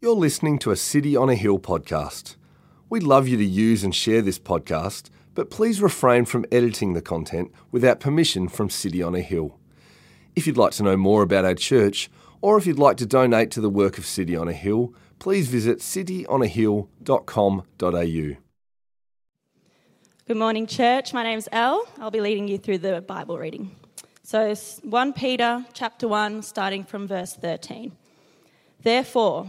You're listening to a City on a Hill podcast. We'd love you to use and share this podcast, but please refrain from editing the content without permission from City on a Hill. If you'd like to know more about our church, or if you'd like to donate to the work of City on a Hill, please visit cityonahill.com.au. Good morning, church. My name's Elle. I'll be leading you through the Bible reading. So, 1 Peter chapter 1, starting from verse 13. Therefore,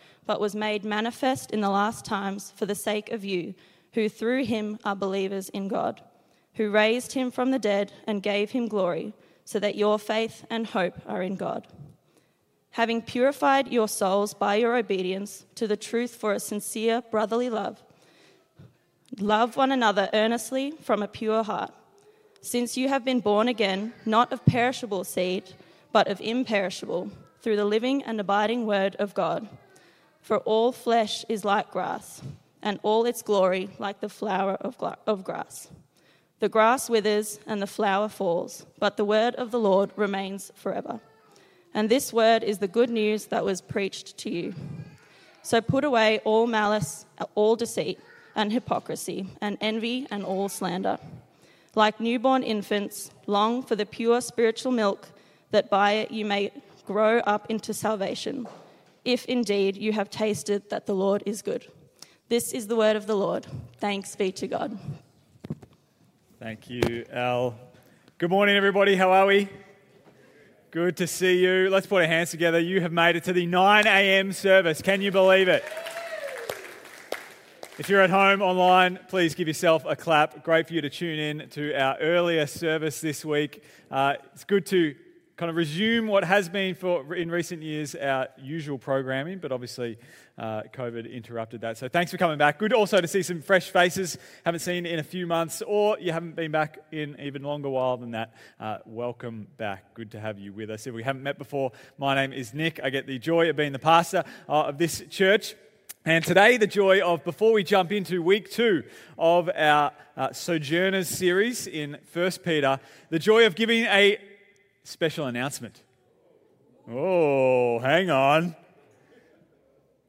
but was made manifest in the last times for the sake of you, who through him are believers in God, who raised him from the dead and gave him glory, so that your faith and hope are in God. Having purified your souls by your obedience to the truth for a sincere brotherly love, love one another earnestly from a pure heart, since you have been born again, not of perishable seed, but of imperishable, through the living and abiding word of God. For all flesh is like grass, and all its glory like the flower of, gla- of grass. The grass withers and the flower falls, but the word of the Lord remains forever. And this word is the good news that was preached to you. So put away all malice, all deceit, and hypocrisy, and envy, and all slander. Like newborn infants, long for the pure spiritual milk, that by it you may grow up into salvation if indeed you have tasted that the Lord is good. This is the word of the Lord. Thanks be to God. Thank you, Al. Good morning, everybody. How are we? Good to see you. Let's put our hands together. You have made it to the 9 a.m. service. Can you believe it? If you're at home online, please give yourself a clap. Great for you to tune in to our earlier service this week. Uh, it's good to kind of resume what has been for in recent years our usual programming, but obviously uh, COVID interrupted that. So thanks for coming back. Good also to see some fresh faces haven't seen in a few months, or you haven't been back in even longer while than that. Uh, welcome back. Good to have you with us. If we haven't met before, my name is Nick. I get the joy of being the pastor uh, of this church. And today, the joy of, before we jump into week two of our uh, Sojourners series in 1 Peter, the joy of giving a special announcement. Oh, hang on.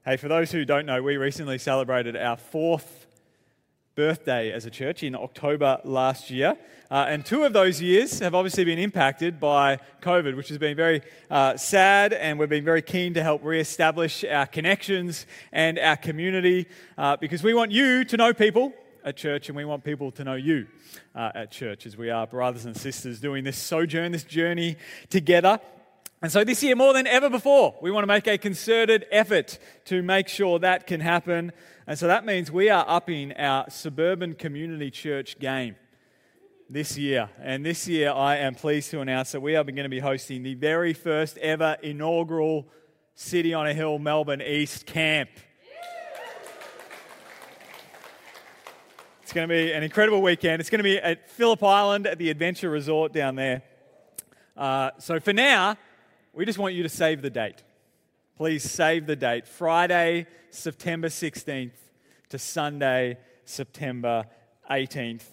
Hey, for those who don't know, we recently celebrated our fourth birthday as a church in October last year. Uh, and two of those years have obviously been impacted by COVID, which has been very uh, sad, and we've been very keen to help re-establish our connections and our community uh, because we want you to know people at church, and we want people to know you uh, at church as we are brothers and sisters doing this sojourn, this journey together. And so this year, more than ever before, we want to make a concerted effort to make sure that can happen. And so that means we are upping our suburban community church game this year. And this year, I am pleased to announce that we are going to be hosting the very first ever inaugural City on a Hill Melbourne East camp. It's going to be an incredible weekend. It's going to be at Phillip Island at the Adventure Resort down there. Uh, so for now, we just want you to save the date. Please save the date Friday, September 16th to Sunday, September 18th.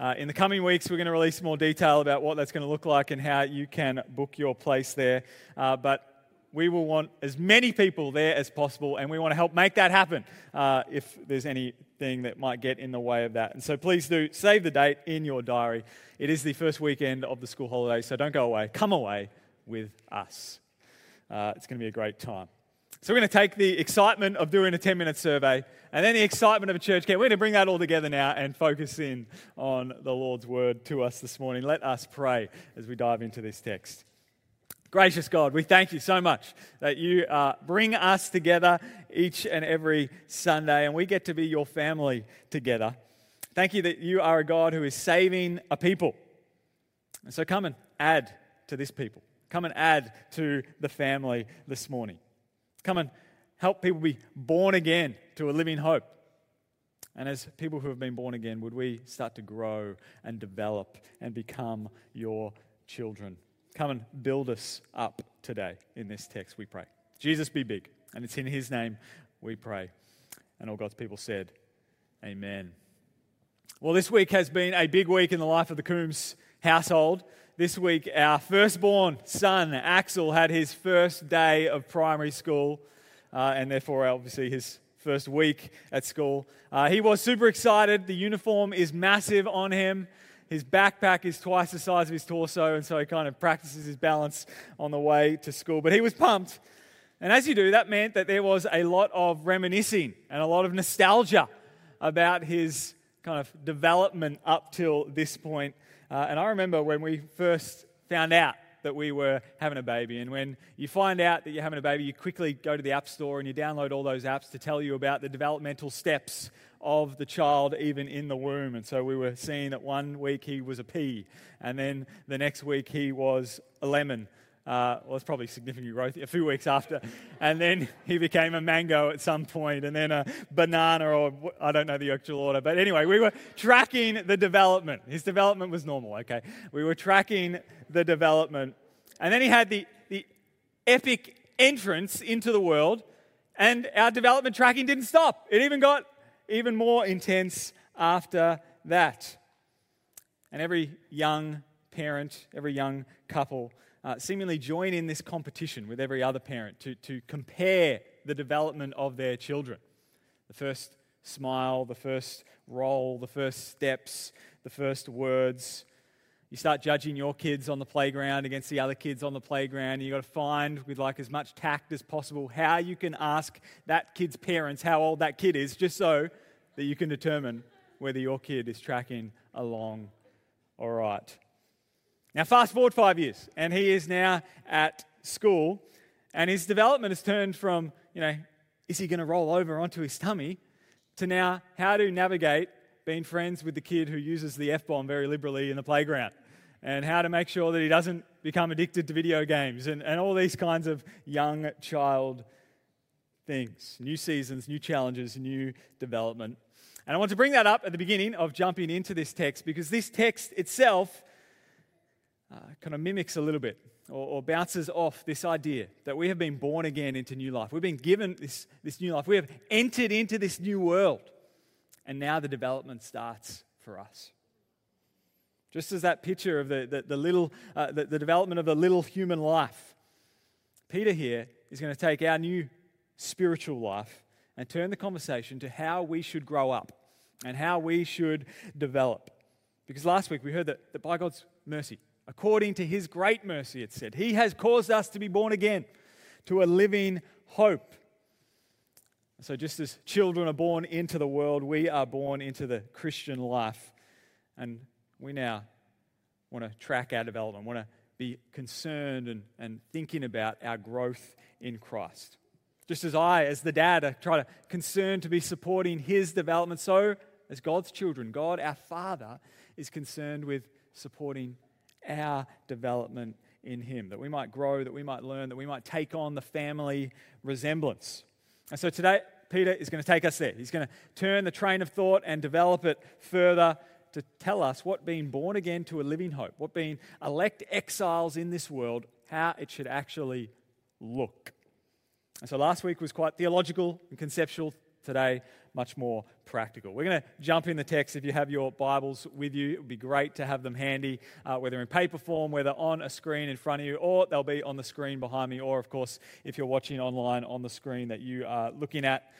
Uh, in the coming weeks, we're going to release more detail about what that's going to look like and how you can book your place there. Uh, but we will want as many people there as possible, and we want to help make that happen uh, if there's anything that might get in the way of that. And so please do save the date in your diary. It is the first weekend of the school holiday, so don't go away. Come away with us. Uh, it's going to be a great time. So we're going to take the excitement of doing a 10 minute survey and then the excitement of a church camp. We're going to bring that all together now and focus in on the Lord's word to us this morning. Let us pray as we dive into this text. Gracious God, we thank you so much that you uh, bring us together each and every Sunday and we get to be your family together. Thank you that you are a God who is saving a people. And so come and add to this people. Come and add to the family this morning. Come and help people be born again to a living hope. And as people who have been born again, would we start to grow and develop and become your children? Come and build us up today in this text, we pray. Jesus be big. And it's in his name we pray. And all God's people said, Amen. Well, this week has been a big week in the life of the Coombs household. This week, our firstborn son, Axel, had his first day of primary school, uh, and therefore, obviously, his first week at school. Uh, he was super excited. The uniform is massive on him. His backpack is twice the size of his torso, and so he kind of practices his balance on the way to school. But he was pumped. And as you do, that meant that there was a lot of reminiscing and a lot of nostalgia about his kind of development up till this point uh, and I remember when we first found out that we were having a baby. And when you find out that you're having a baby, you quickly go to the App Store and you download all those apps to tell you about the developmental steps of the child, even in the womb. And so we were seeing that one week he was a pea, and then the next week he was a lemon. Uh, well, it's probably significant growth a few weeks after. And then he became a mango at some point, and then a banana, or I don't know the actual order. But anyway, we were tracking the development. His development was normal, okay? We were tracking the development. And then he had the, the epic entrance into the world, and our development tracking didn't stop. It even got even more intense after that. And every young parent, every young couple, uh, seemingly join in this competition with every other parent to, to compare the development of their children. The first smile, the first roll, the first steps, the first words. You start judging your kids on the playground against the other kids on the playground. You've got to find, with like as much tact as possible, how you can ask that kid's parents how old that kid is, just so that you can determine whether your kid is tracking along all right. Now, fast forward five years, and he is now at school, and his development has turned from, you know, is he going to roll over onto his tummy, to now how to navigate being friends with the kid who uses the F bomb very liberally in the playground, and how to make sure that he doesn't become addicted to video games, and, and all these kinds of young child things. New seasons, new challenges, new development. And I want to bring that up at the beginning of jumping into this text because this text itself uh, kind of mimics a little bit or, or, bounces off this idea that we have been born again into new life. We've been given this, this new life. We have entered into this new world. And now the development starts for us. Just as that picture of the, the, the little, uh, the, the development of the little human life, Peter here is going to take our new spiritual life and turn the conversation to how we should grow up and how we should develop. Because last week we heard that, that by God's mercy, according to his great mercy, it said. He has caused us to be born again to a living hope. So, just as children are born into the world, we are born into the Christian life. And we now want to track our development, want to be concerned and, and thinking about our growth in Christ. Just as I, as the dad, are trying to concern to be supporting his development, so as God's children, God, our Father, is concerned with supporting our development in Him, that we might grow, that we might learn, that we might take on the family resemblance. And so today, Peter is going to take us there. He's going to turn the train of thought and develop it further to tell us what being born again to a living hope, what being elect exiles in this world, how it should actually look. And so last week was quite theological and conceptual. Today, much more practical. We're going to jump in the text. If you have your Bibles with you, it would be great to have them handy, uh, whether in paper form, whether on a screen in front of you, or they'll be on the screen behind me, or of course, if you're watching online on the screen that you are looking at.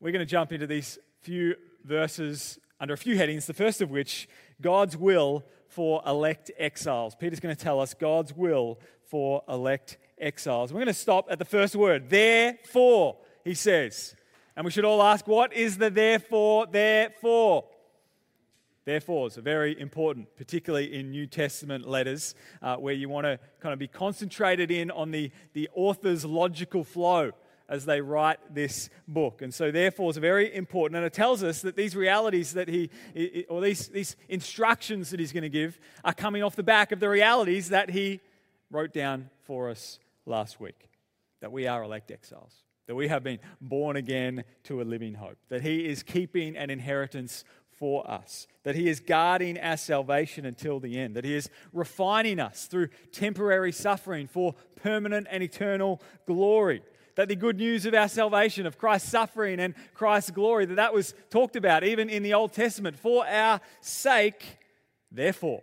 We're going to jump into these few verses under a few headings, the first of which, God's will for elect exiles. Peter's going to tell us God's will for elect exiles. We're going to stop at the first word, therefore, he says. And we should all ask, what is the therefore, therefore? Therefore, is very important, particularly in New Testament letters, uh, where you want to kind of be concentrated in on the, the author's logical flow as they write this book. And so, therefore, is very important. And it tells us that these realities that he, or these, these instructions that he's going to give, are coming off the back of the realities that he wrote down for us last week that we are elect exiles, that we have been born again to a living hope, that he is keeping an inheritance for us, that He is guarding our salvation until the end, that He is refining us through temporary suffering for permanent and eternal glory. That the good news of our salvation, of Christ's suffering and Christ's glory, that that was talked about even in the Old Testament for our sake. Therefore,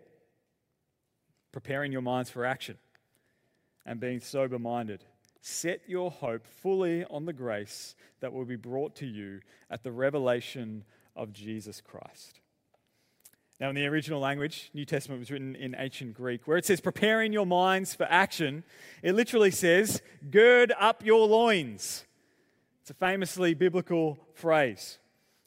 preparing your minds for action and being sober minded. Set your hope fully on the grace that will be brought to you at the revelation of Jesus Christ. Now, in the original language, New Testament was written in ancient Greek, where it says, preparing your minds for action, it literally says, gird up your loins. It's a famously biblical phrase.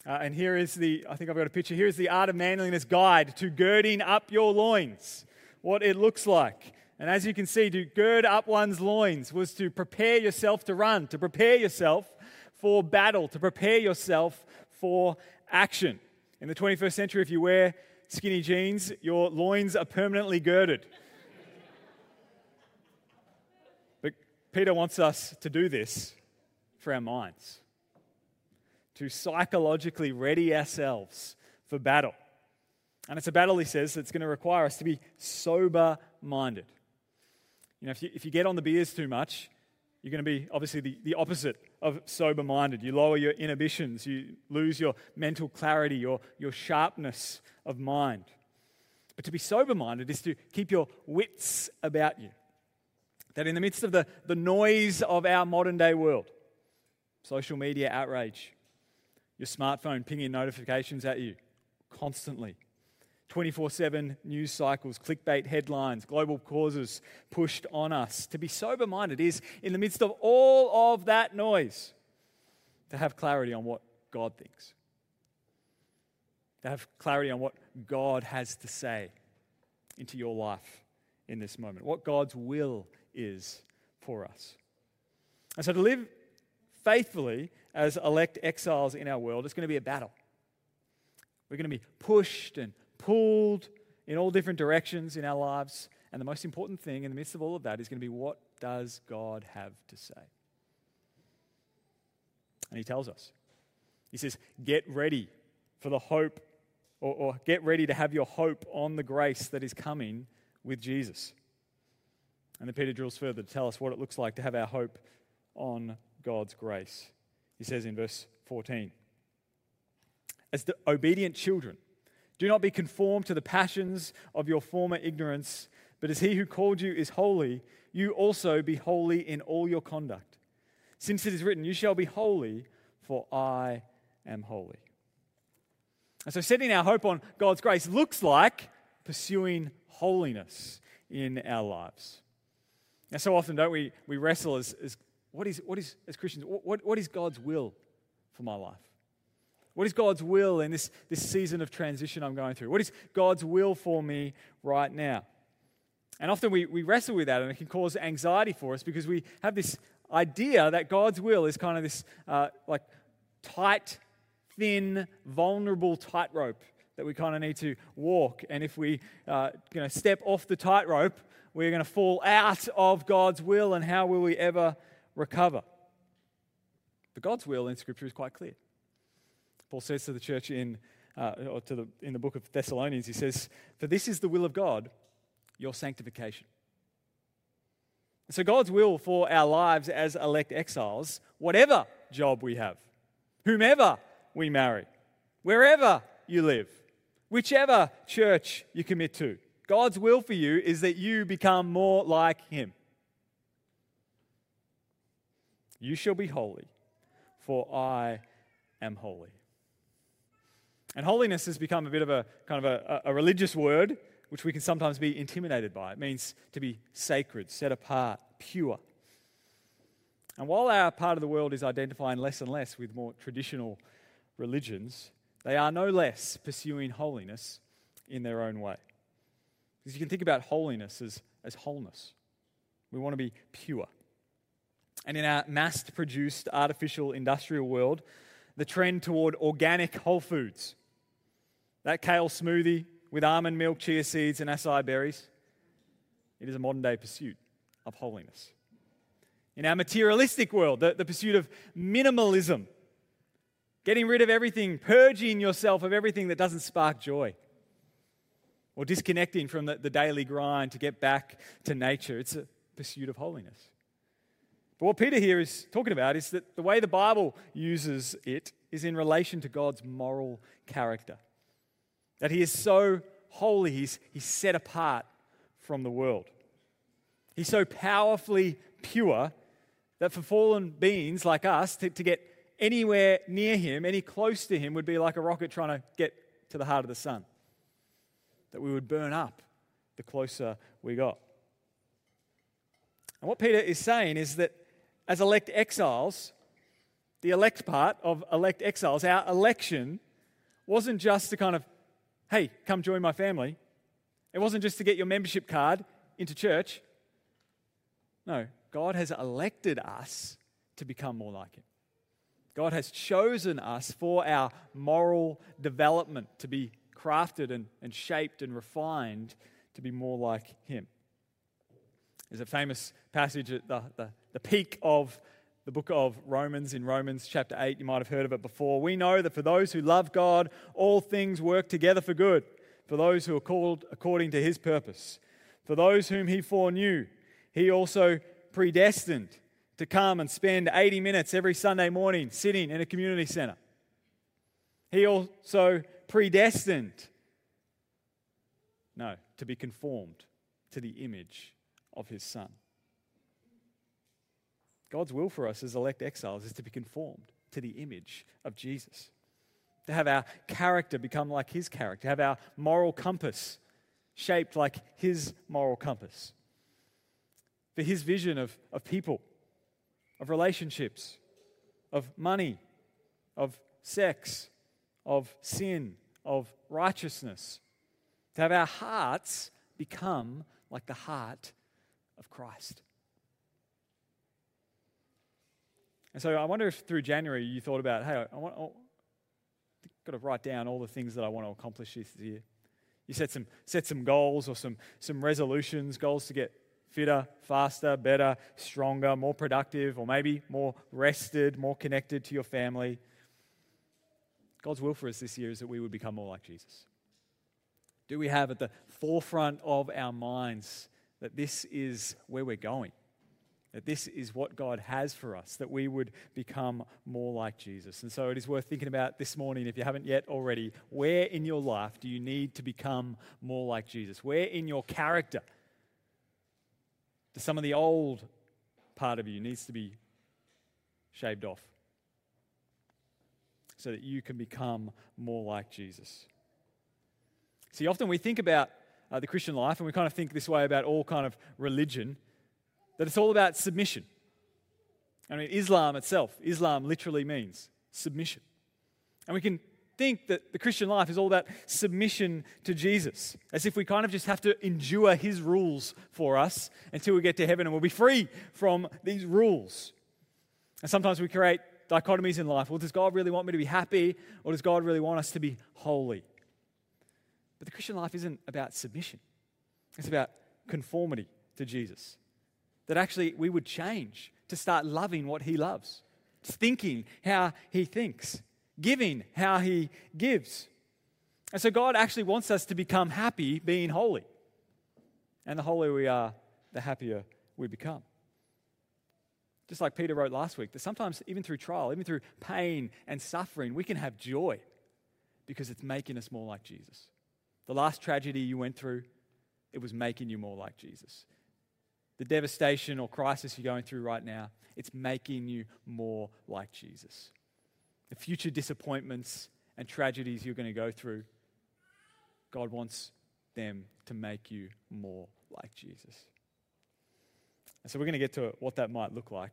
Uh, and here is the, I think I've got a picture. Here is the Art of Manliness guide to girding up your loins, what it looks like. And as you can see, to gird up one's loins was to prepare yourself to run, to prepare yourself for battle, to prepare yourself for action. In the 21st century, if you wear skinny jeans, your loins are permanently girded. but Peter wants us to do this for our minds, to psychologically ready ourselves for battle. And it's a battle, he says, that's going to require us to be sober minded. You know, if you, if you get on the beers too much, you're going to be obviously the, the opposite of sober minded. You lower your inhibitions, you lose your mental clarity, your, your sharpness of mind. But to be sober minded is to keep your wits about you. That in the midst of the, the noise of our modern day world, social media outrage, your smartphone pinging notifications at you constantly, 24 7 news cycles, clickbait headlines, global causes pushed on us. To be sober minded is, in the midst of all of that noise, to have clarity on what God thinks, to have clarity on what God has to say into your life in this moment, what God's will is for us. And so to live faithfully as elect exiles in our world, it's going to be a battle. We're going to be pushed and pulled in all different directions in our lives. And the most important thing in the midst of all of that is going to be what does God have to say? And he tells us. He says, Get ready for the hope, or, or, get ready to have your hope on the grace that is coming with Jesus. And then Peter drills further to tell us what it looks like to have our hope on God's grace. He says in verse 14, As the obedient children, do not be conformed to the passions of your former ignorance, but as he who called you is holy, you also be holy in all your conduct. Since it is written, You shall be holy, for I am holy. And so, setting our hope on God's grace looks like pursuing holiness in our lives. Now, so often, don't we, we wrestle as, as what is, what is, as Christians, what, what is God's will for my life? What is God's will in this, this season of transition I'm going through? What is God's will for me right now? And often we, we wrestle with that, and it can cause anxiety for us because we have this idea that God's will is kind of this uh, like tight, thin, vulnerable tightrope that we kind of need to walk. And if we uh, you know, step off the tightrope, we're going to fall out of God's will, and how will we ever recover? But God's will in Scripture is quite clear. Paul says to the church in, uh, or to the, in the book of Thessalonians, he says, For this is the will of God, your sanctification. So, God's will for our lives as elect exiles, whatever job we have, whomever we marry, wherever you live, whichever church you commit to, God's will for you is that you become more like Him. You shall be holy, for I am holy. And holiness has become a bit of a kind of a, a religious word, which we can sometimes be intimidated by. It means to be sacred, set apart, pure. And while our part of the world is identifying less and less with more traditional religions, they are no less pursuing holiness in their own way. Because you can think about holiness as, as wholeness. We want to be pure. And in our mass produced artificial industrial world, the trend toward organic whole foods, that kale smoothie with almond milk, chia seeds, and acai berries, it is a modern day pursuit of holiness. In our materialistic world, the, the pursuit of minimalism, getting rid of everything, purging yourself of everything that doesn't spark joy, or disconnecting from the, the daily grind to get back to nature. It's a pursuit of holiness. But what Peter here is talking about is that the way the Bible uses it is in relation to God's moral character. That he is so holy, he's, he's set apart from the world. He's so powerfully pure that for fallen beings like us to, to get anywhere near him, any close to him, would be like a rocket trying to get to the heart of the sun. That we would burn up the closer we got. And what Peter is saying is that as elect exiles, the elect part of elect exiles, our election wasn't just to kind of, hey, come join my family. It wasn't just to get your membership card into church. No, God has elected us to become more like Him. God has chosen us for our moral development to be crafted and, and shaped and refined to be more like Him. There's a famous passage at the, the, the peak of the book of Romans in Romans chapter 8. You might have heard of it before. We know that for those who love God, all things work together for good, for those who are called according to his purpose. For those whom he foreknew, he also predestined to come and spend 80 minutes every Sunday morning sitting in a community center. He also predestined, no, to be conformed to the image of his son. God's will for us as elect exiles is to be conformed to the image of Jesus, to have our character become like his character, to have our moral compass shaped like his moral compass, for his vision of, of people, of relationships, of money, of sex, of sin, of righteousness, to have our hearts become like the heart of Christ. And so I wonder if through January you thought about, hey, I want, I've got to write down all the things that I want to accomplish this year. You set some, set some goals or some, some resolutions, goals to get fitter, faster, better, stronger, more productive, or maybe more rested, more connected to your family. God's will for us this year is that we would become more like Jesus. Do we have at the forefront of our minds that this is where we're going? That this is what God has for us, that we would become more like Jesus. And so it is worth thinking about this morning, if you haven't yet already, where in your life do you need to become more like Jesus? Where in your character does some of the old part of you needs to be shaved off so that you can become more like Jesus? See, often we think about uh, the Christian life and we kind of think this way about all kind of religion that it's all about submission. I mean, Islam itself, Islam literally means submission. And we can think that the Christian life is all about submission to Jesus, as if we kind of just have to endure his rules for us until we get to heaven and we'll be free from these rules. And sometimes we create dichotomies in life. Well, does God really want me to be happy, or does God really want us to be holy? But the Christian life isn't about submission, it's about conformity to Jesus that actually we would change to start loving what He loves, thinking how He thinks, giving how He gives. And so God actually wants us to become happy being holy. And the holier we are, the happier we become. Just like Peter wrote last week, that sometimes, even through trial, even through pain and suffering, we can have joy because it's making us more like Jesus. The last tragedy you went through, it was making you more like Jesus the devastation or crisis you're going through right now, it's making you more like Jesus. The future disappointments and tragedies you're going to go through, God wants them to make you more like Jesus. And so we're going to get to what that might look like.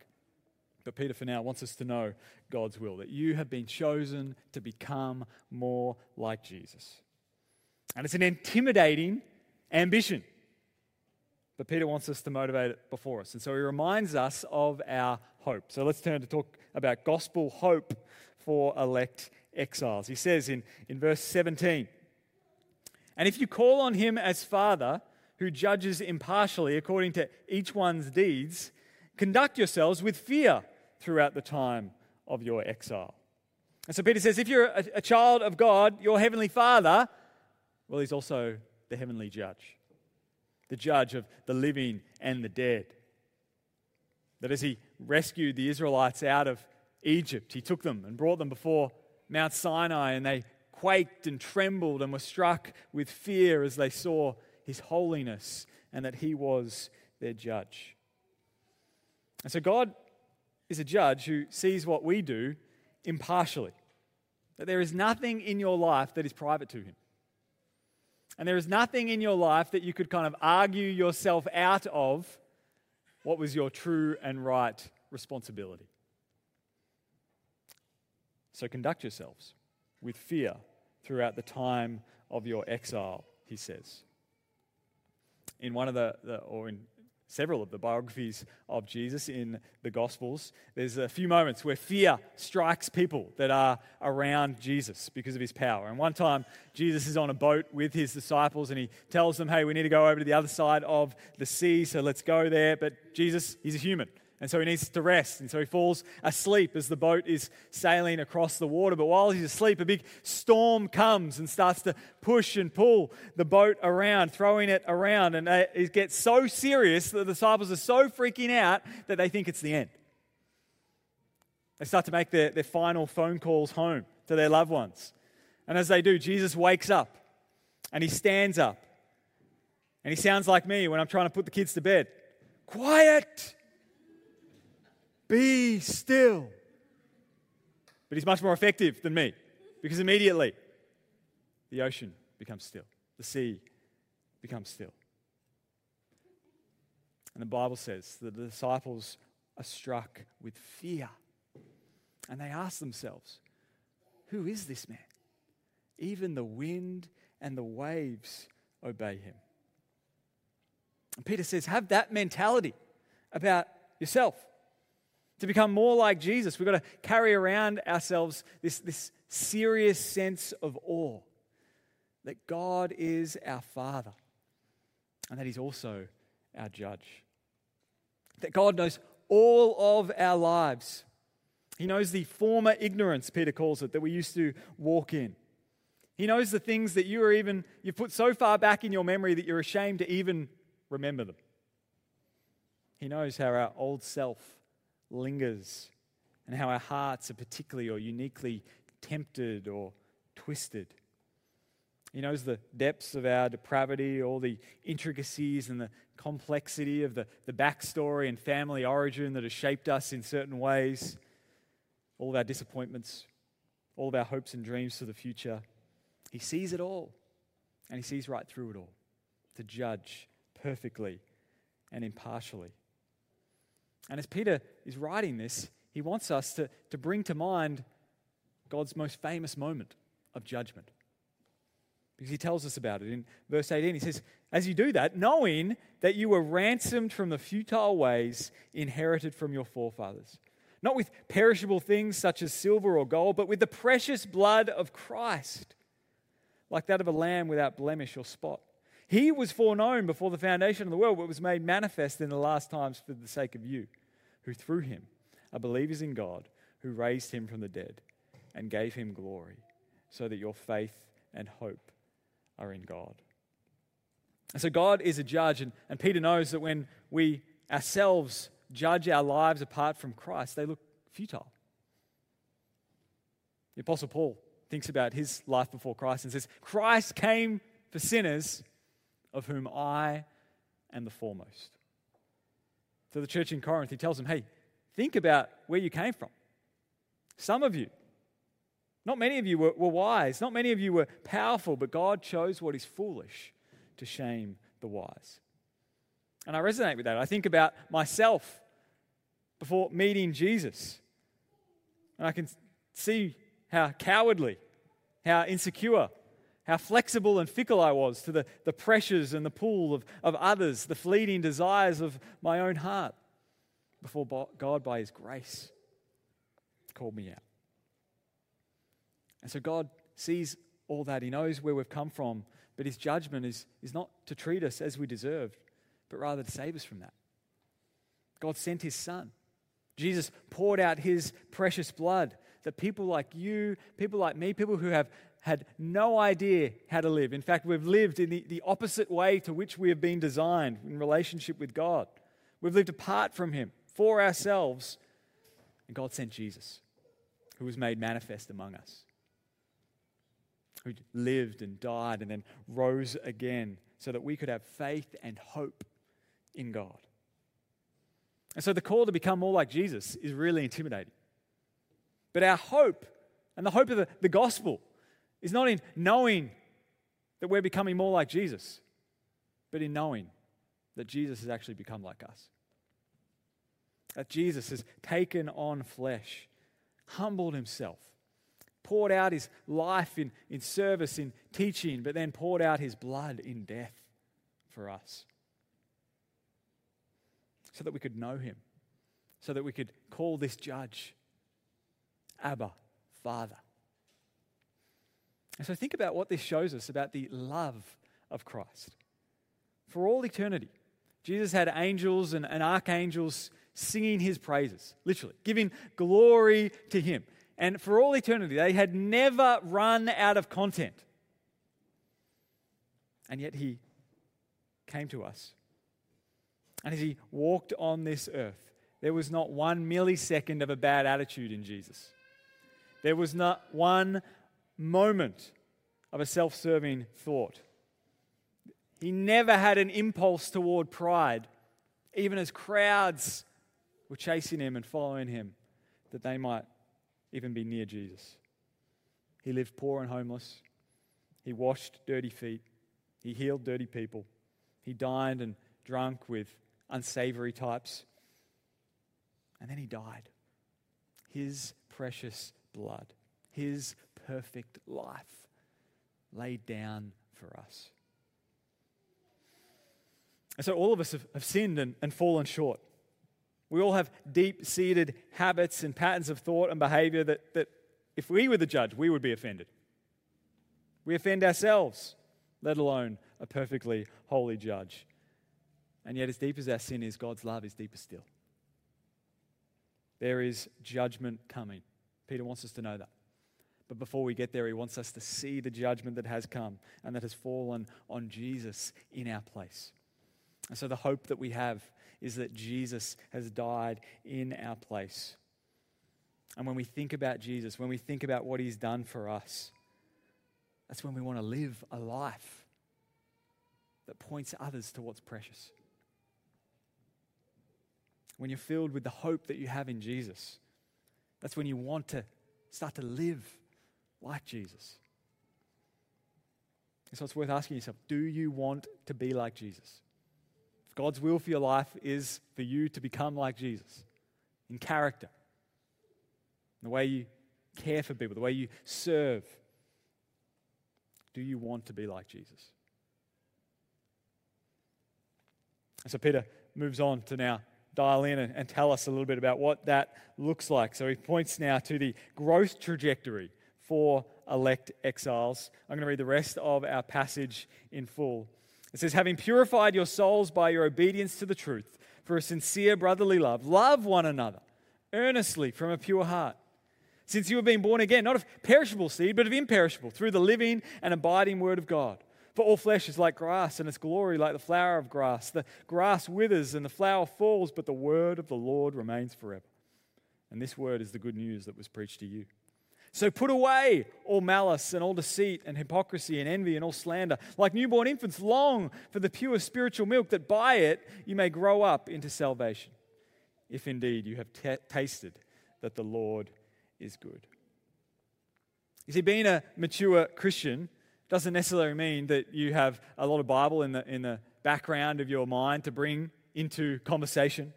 But Peter, for now, wants us to know God's will, that you have been chosen to become more like Jesus. And it's an intimidating ambition. But Peter wants us to motivate it before us. And so he reminds us of our hope. So let's turn to talk about gospel hope for elect exiles. He says in, in verse 17, And if you call on him as Father, who judges impartially according to each one's deeds, conduct yourselves with fear throughout the time of your exile. And so Peter says, if you're a, a child of God, your heavenly Father, well, he's also the heavenly judge, the judge of the living and the dead. That as he rescued the Israelites out of Egypt, he took them and brought them before Mount Sinai, and they quaked and trembled and were struck with fear as they saw his holiness and that he was their judge. And so God is a judge who sees what we do impartially. That there is nothing in your life that is private to him. And there is nothing in your life that you could kind of argue yourself out of what was your true and right responsibility. So conduct yourselves with fear throughout the time of your exile, he says. In one of the, the or in several of the biographies of Jesus in the Gospels, there's a few moments where fear strikes people that are around Jesus because of his power. And one time, Jesus is on a boat with his disciples and he tells them, Hey, we need to go over to the other side of the sea, so let's go there. But Jesus, he's a human. And so he needs to rest. And so he falls asleep as the boat is sailing across the water. But while he's asleep, a big storm comes and starts to push and pull the boat around, throwing it around. And uh, it gets so serious that the disciples are so freaking out that they think it's the end. They start to make their, their final phone calls home to their loved ones. And as they do, Jesus wakes up and he stands up. And he sounds like me when I'm trying to put the kids to bed. Quiet! Be still. But he's much more effective than me because immediately the ocean becomes still, the sea becomes still. And the Bible says that the disciples are struck with fear. And they ask themselves, Who is this man? Even the wind and the waves obey him. And Peter says, Have that mentality about yourself. To become more like Jesus, we've got to carry around ourselves this, this serious sense of awe that God is our Father and that He's also our judge. That God knows all of our lives. He knows the former ignorance, Peter calls it, that we used to walk in. He knows the things that you are even, you've put so far back in your memory that you're ashamed to even remember them. He knows how our old self lingers and how our hearts are particularly or uniquely tempted or twisted. He knows the depths of our depravity, all the intricacies and the complexity of the, the backstory and family origin that has shaped us in certain ways, all of our disappointments, all of our hopes and dreams for the future. He sees it all, and He sees right through it all to judge perfectly and impartially. And as Peter is writing this, he wants us to, to bring to mind God's most famous moment of judgment. Because he tells us about it in verse 18. He says, As you do that, knowing that you were ransomed from the futile ways inherited from your forefathers, not with perishable things such as silver or gold, but with the precious blood of Christ, like that of a lamb without blemish or spot. He was foreknown before the foundation of the world, but was made manifest in the last times for the sake of you, who through him are believers in God, who raised him from the dead and gave him glory, so that your faith and hope are in God. And so God is a judge, and, and Peter knows that when we ourselves judge our lives apart from Christ, they look futile. The Apostle Paul thinks about his life before Christ and says, Christ came for sinners of whom I am the foremost. So the church in Corinth, he tells them, hey, think about where you came from. Some of you, not many of you were, were wise, not many of you were powerful, but God chose what is foolish to shame the wise. And I resonate with that. I think about myself before meeting Jesus. And I can see how cowardly, how insecure, how flexible and fickle I was to the, the pressures and the pull of, of others, the fleeting desires of my own heart, before God, by His grace, called me out. And so God sees all that. He knows where we've come from, but His judgment is, is not to treat us as we deserve, but rather to save us from that. God sent His Son. Jesus poured out His precious blood that people like you, people like me, people who have had no idea how to live. In fact, we've lived in the, the opposite way to which we have been designed in relationship with God. We've lived apart from Him for ourselves, and God sent Jesus, who was made manifest among us, who lived and died and then rose again so that we could have faith and hope in God. And so the call to become more like Jesus is really intimidating. But our hope and the hope of the, the gospel is not in knowing that we're becoming more like Jesus, but in knowing that Jesus has actually become like us. That Jesus has taken on flesh, humbled himself, poured out his life in, in service, in teaching, but then poured out his blood in death for us. So that we could know him, so that we could call this judge Abba, Father. And so think about what this shows us about the love of Christ. For all eternity, Jesus had angels and, and archangels singing his praises, literally, giving glory to him. And for all eternity, they had never run out of content. And yet he came to us. And as he walked on this earth, there was not one millisecond of a bad attitude in Jesus. There was not one moment of a self serving thought. He never had an impulse toward pride, even as crowds were chasing him and following him, that they might even be near Jesus. He lived poor and homeless. He washed dirty feet. He healed dirty people. He dined and drunk with unsavory types. And then he died. His precious blood, his perfect life laid down for us. And so all of us have, have sinned and, and fallen short. We all have deep seated habits and patterns of thought and behavior that, that if we were the judge, we would be offended. We offend ourselves, let alone a perfectly holy judge. And yet, as deep as our sin is, God's love is deeper still. There is judgment coming. Peter wants us to know that. But before we get there, he wants us to see the judgment that has come and that has fallen on Jesus in our place. And so the hope that we have is that Jesus has died in our place. And when we think about Jesus, when we think about what he's done for us, that's when we want to live a life that points others to what's precious. When you're filled with the hope that you have in Jesus, that's when you want to start to live like Jesus. So it's worth asking yourself do you want to be like Jesus? If God's will for your life is for you to become like Jesus in character, in the way you care for people, the way you serve, do you want to be like Jesus? And so Peter moves on to now dial in and, and, tell us a little bit about what that looks like. So he points now to the growth trajectory for elect exiles. I'm going to read the rest of our passage in full. It says, Having purified your souls by your obedience to the truth for a sincere brotherly love, love one another earnestly from a pure heart. Since you have been born again, not of perishable seed, but of imperishable, through the living and abiding word of God. For all flesh is like grass, and its glory like the flower of grass. The grass withers and the flower falls, but the word of the Lord remains forever. And this word is the good news that was preached to you. So put away all malice and all deceit and hypocrisy and envy and all slander. Like newborn infants, long for the pure spiritual milk, that by it you may grow up into salvation, if indeed you have t- tasted that the Lord is good. You see, being a mature Christian doesn't necessarily mean that you have a lot of Bible in the, in the background of your mind to bring into conversation.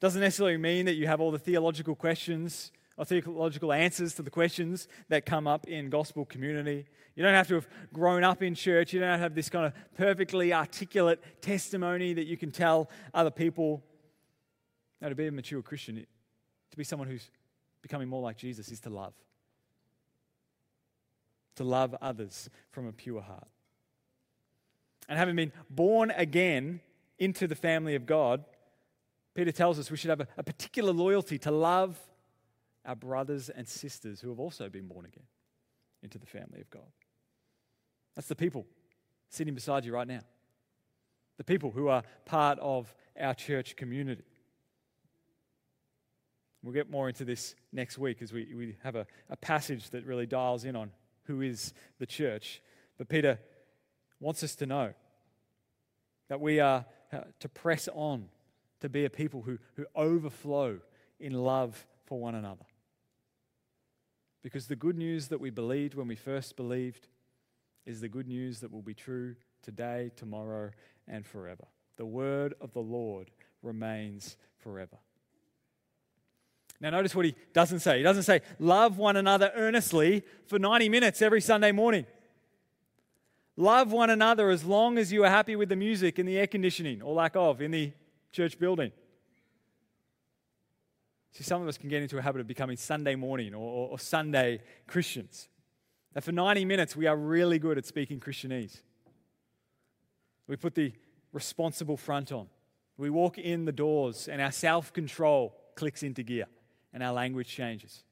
Doesn't necessarily mean that you have all the theological questions or theological answers to the questions that come up in gospel community. You don't have to have grown up in church. You don't have this kind of perfectly articulate testimony that you can tell other people. Now, to be a mature Christian, to be someone who's becoming more like Jesus, is to love. To love others from a pure heart. And having been born again into the family of God, Peter tells us we should have a, a particular loyalty to love our brothers and sisters who have also been born again into the family of God. That's the people sitting beside you right now, the people who are part of our church community. We'll get more into this next week as we, we have a, a passage that really dials in on who is the church. But Peter wants us to know that we are uh, to press on to be a people who, who overflow in love for one another. Because the good news that we believed when we first believed is the good news that will be true today, tomorrow, and forever. The word of the Lord remains forever. Now, notice what he doesn't say. He doesn't say, love one another earnestly for 90 minutes every Sunday morning. Love one another as long as you are happy with the music and the air conditioning, or lack of, in the church building. See, some of us can get into a habit of becoming Sunday morning or, or, or Sunday Christians. That for 90 minutes, we are really good at speaking Christianese. We put the responsible front on. We walk in the doors, and our self control clicks into gear, and our language changes,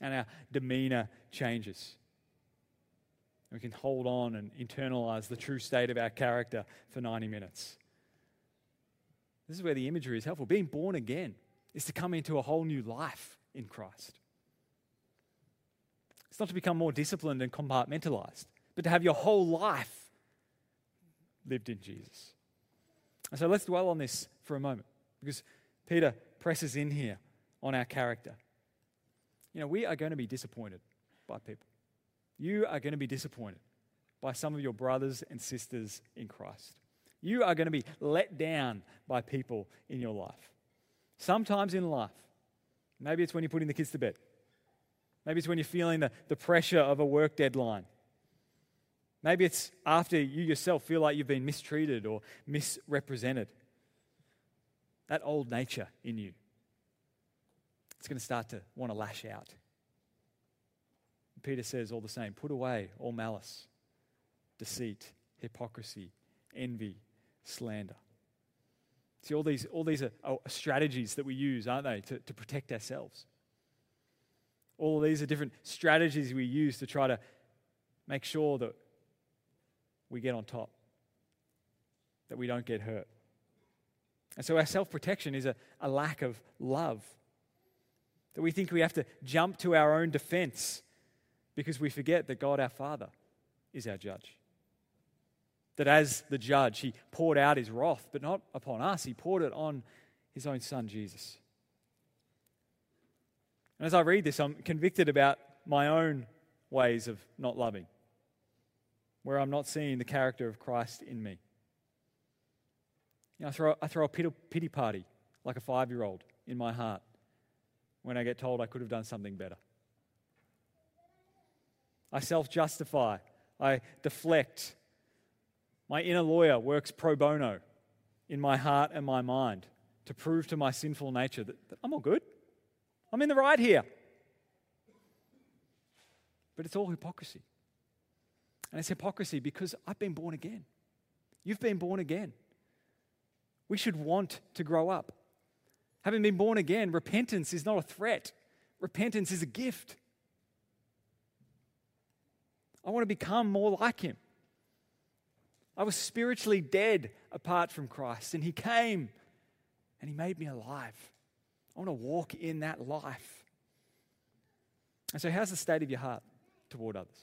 and our demeanor changes. We can hold on and internalize the true state of our character for 90 minutes. This is where the imagery is helpful. Being born again is to come into a whole new life in Christ. It's not to become more disciplined and compartmentalized, but to have your whole life lived in Jesus. And so let's dwell on this for a moment because Peter presses in here on our character. You know, we are going to be disappointed by people. You are going to be disappointed by some of your brothers and sisters in Christ. You are going to be let down by people in your life. Sometimes in life, maybe it's when you're putting the kids to bed. Maybe it's when you're feeling the, the pressure of a work deadline. Maybe it's after you yourself feel like you've been mistreated or misrepresented. That old nature in you. It's going to start to want to lash out. Peter says all the same put away all malice, deceit, hypocrisy, envy, slander. See, all these, all these are, are strategies that we use, aren't they, to, to protect ourselves? All these are different strategies we use to try to make sure that we get on top, that we don't get hurt. And so our self protection is a, a lack of love. That we think we have to jump to our own defense because we forget that God our Father is our judge. That as the judge, he poured out his wrath, but not upon us, he poured it on his own son, Jesus. And as I read this, I'm convicted about my own ways of not loving, where I'm not seeing the character of Christ in me. You know, I throw, I throw a pity, party like a five year old in my heart when I get told I could have done something better. I self justify, I deflect. My inner lawyer works pro bono in my heart and my mind to prove to my sinful nature that, that I'm all good. I'm in the right here. But it's all hypocrisy. And it's hypocrisy because I've been born again. You've been born again. We should want to grow up. Having been born again, repentance is not a threat, repentance is a gift. I want to become more like him. I was spiritually dead apart from Christ, and he came and he made me alive. I want to walk in that life. And so, how's the state of your heart toward others?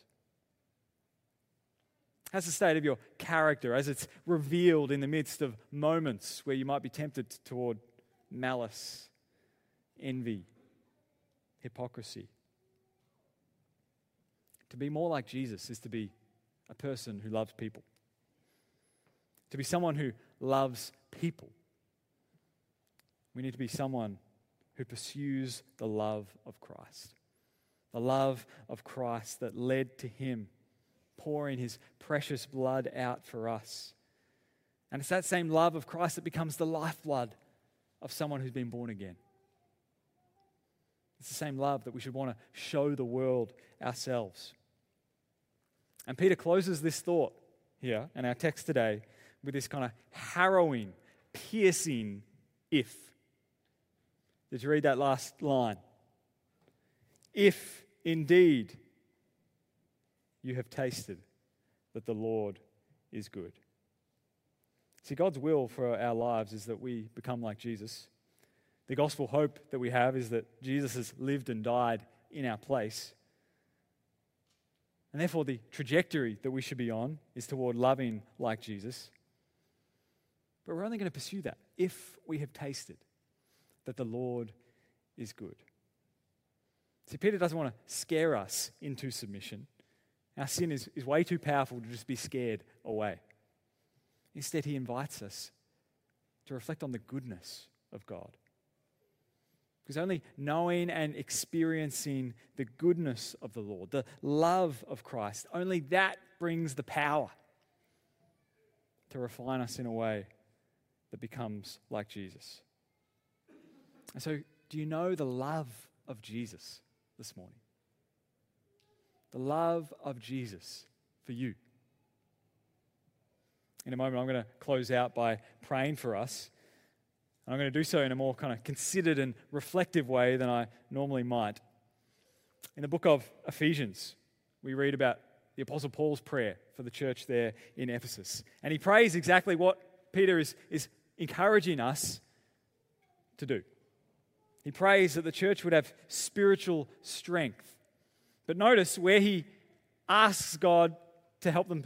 How's the state of your character as it's revealed in the midst of moments where you might be tempted toward malice, envy, hypocrisy? To be more like Jesus is to be a person who loves people, to be someone who loves people. We need to be someone who pursues the love of Christ. The love of Christ that led to him pouring his precious blood out for us. And it's that same love of Christ that becomes the lifeblood of someone who's been born again. It's the same love that we should want to show the world ourselves. And Peter closes this thought here in our text today with this kind of harrowing, piercing if. Did you read that last line? If indeed you have tasted that the Lord is good. See, God's will for our lives is that we become like Jesus. The gospel hope that we have is that Jesus has lived and died in our place. And therefore, the trajectory that we should be on is toward loving like Jesus. But we're only going to pursue that if we have tasted that the Lord is good. See, Peter doesn't want to scare us into submission. Our sin is, is way too powerful to just be scared away. Instead, he invites us to reflect on the goodness of God. Because only knowing and experiencing the goodness of the Lord, the love of Christ, only that brings the power to refine us in a way that becomes like Jesus. And so, do you know the love of Jesus this morning? The love of Jesus for you. In a moment, I'm going to close out by praying for us. And I'm going to do so in a more kind of considered and reflective way than I normally might. In the book of Ephesians, we read about the Apostle Paul's prayer for the church there in Ephesus. And he prays exactly what Peter is, is encouraging us to do. He prays that the church would have spiritual strength. But notice where he asks God to help them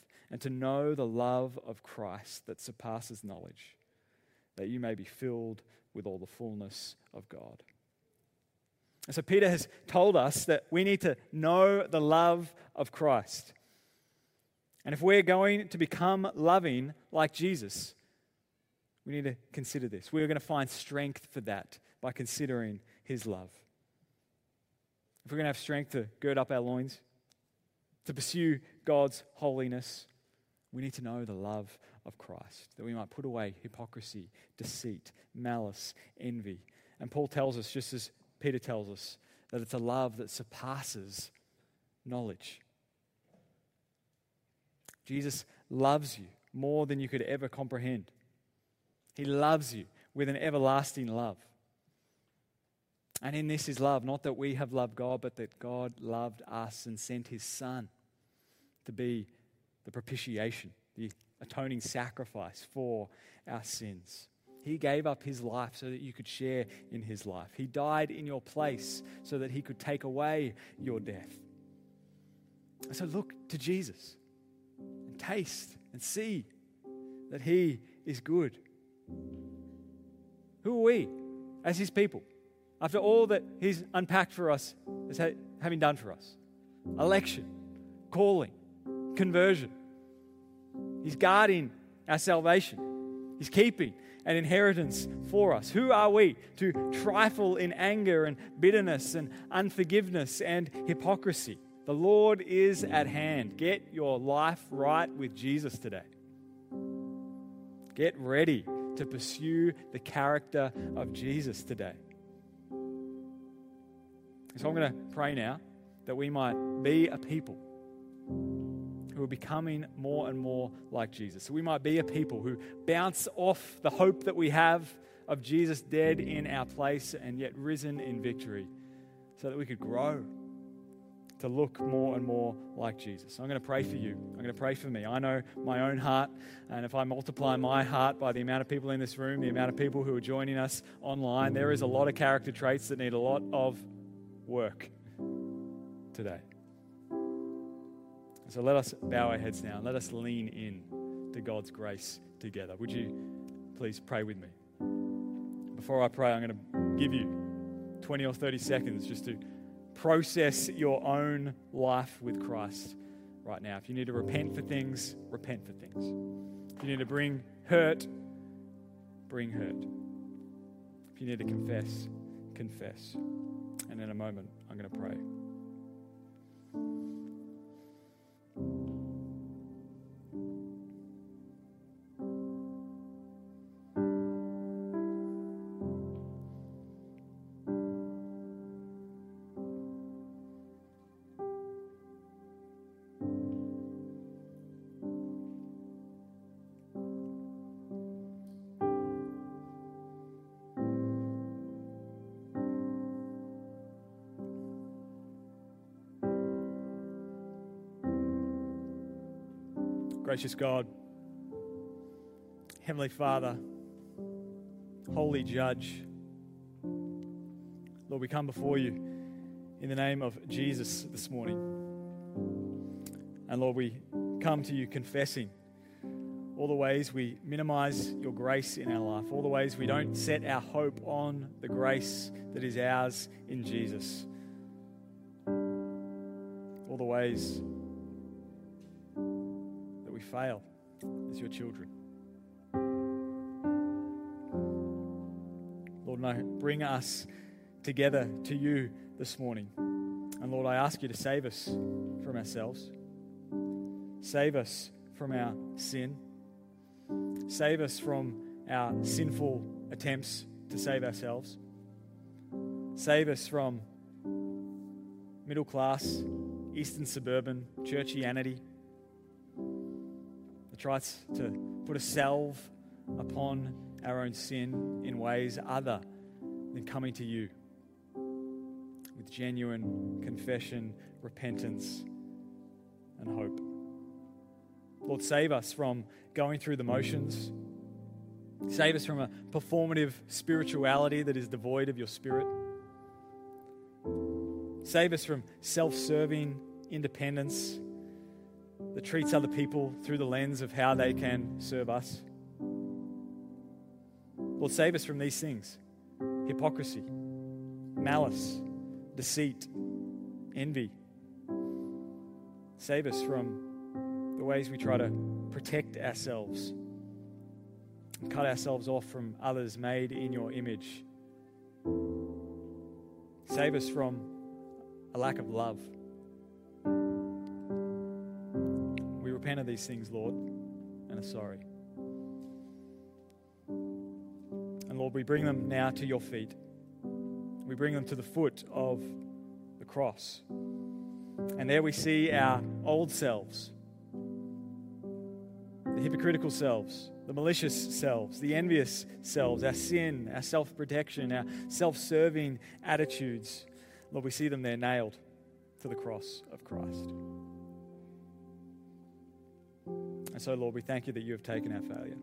and to know the love of Christ that surpasses knowledge, that you may be filled with all the fullness of God. And so Peter has told us that we need to know the love of Christ. And if we're going to become loving like Jesus, we need to consider this. We're going to find strength for that by considering his love. If we're going to have strength to gird up our loins, to pursue God's holiness, we need to know the love of Christ, that we might put away hypocrisy, deceit, malice, envy. And Paul tells us, just as Peter tells us, that it's a love that surpasses knowledge. Jesus loves you more than you could ever comprehend. He loves you with an everlasting love. And in this is love, not that we have loved God, but that God loved us and sent his Son to be the propitiation, the atoning sacrifice for our sins. He gave up his life so that you could share in his life. He died in your place so that he could take away your death. So look to Jesus and taste and see that he is good. Who are we as his people? After all that he's unpacked for us as having done for us election, calling, conversion. He's guarding our salvation. He's keeping an inheritance for us. Who are we to trifle in anger and bitterness and unforgiveness and hypocrisy? The Lord is at hand. Get your life right with Jesus today. Get ready to pursue the character of Jesus today. So I'm going to pray now that we might be a people who are becoming more and more like Jesus. So we might be a people who bounce off the hope that we have of Jesus dead in our place and yet risen in victory so that we could grow to look more and more like Jesus. I'm going to pray for you. I'm going to pray for me. I know my own heart, and if I multiply my heart by the amount of people in this room, the amount of people who are joining us online, there is a lot of character traits that need a lot of work today. So let us bow our heads now. and Let us lean in to God's grace together. Would you please pray with me? Before I pray, I'm going to give you 20 or 30 seconds just to process your own life with Christ right now. If you need to repent for things, repent for things. If you need to bring hurt, bring hurt. If you need to confess, confess. And in a moment, I'm going to pray. Gracious God, Heavenly Father, Holy Judge, Lord, we come before you in the name of Jesus this morning. And Lord, we come to you confessing all the ways we minimize your grace in our life, all the ways we don't set our hope on the grace that is ours in Jesus, all the ways fail as your children. Lord, no, bring us together to you this morning. And Lord, I ask you to save us from ourselves. Save us from our sin. Save us from our sinful attempts to save ourselves. Save us from middle class, eastern suburban churchianity tries to put a salve upon our own sin in ways other than coming to you with genuine confession, repentance, and hope. Lord, save us from going through the motions. Save us from a performative spirituality that is devoid of your spirit. Save us from self serving independence that treats other people through the lens of how they can serve us. Lord, save us from these things hypocrisy, malice, deceit, envy. Save us from the ways we try to protect ourselves and cut ourselves off from others made in your image. Save us from a lack of love. Repent of these things, Lord, and are sorry. And Lord, we bring them now to your feet. We bring them to the foot of the cross. And there we see our old selves, the hypocritical selves, the malicious selves, the envious selves, our sin, our self protection, our self serving attitudes. Lord, we see them there nailed to the cross of Christ. And so, Lord, we thank you that you have taken our failure.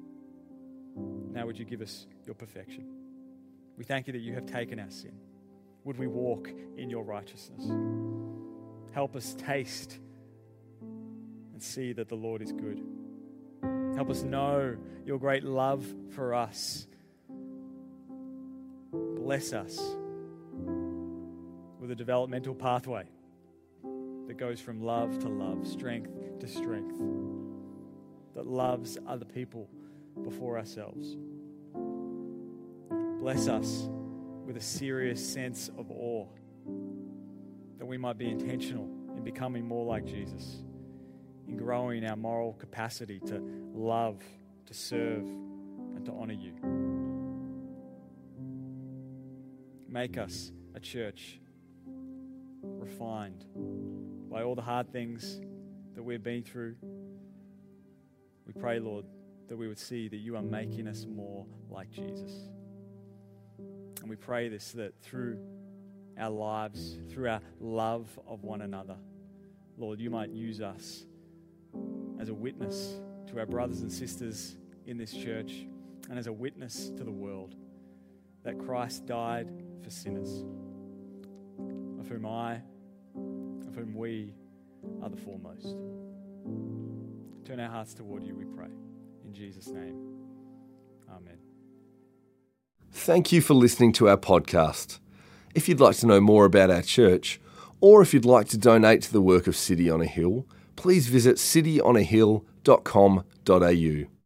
Now, would you give us your perfection? We thank you that you have taken our sin. Would we walk in your righteousness? Help us taste and see that the Lord is good. Help us know your great love for us. Bless us with a developmental pathway that goes from love to love, strength to strength that loves other people before ourselves. Bless us with a serious sense of awe that we might be intentional in becoming more like Jesus, in growing our moral capacity to love, to serve, and to honor you. Make us a church refined by all the hard things that we've been through pray, Lord, that we would see that you are making us more like Jesus. And we pray this that through our lives, through our love of one another, Lord, you might use us as a witness to our brothers and sisters in this church and as a witness to the world that Christ died for sinners, of whom I, of whom we are the foremost. Turn our hearts toward you, we pray. In Jesus' name, amen. Thank you for listening to our podcast. If you'd like to know more about our church, or if you'd like to donate to the work of City on a Hill, please visit cityonahill.com.au.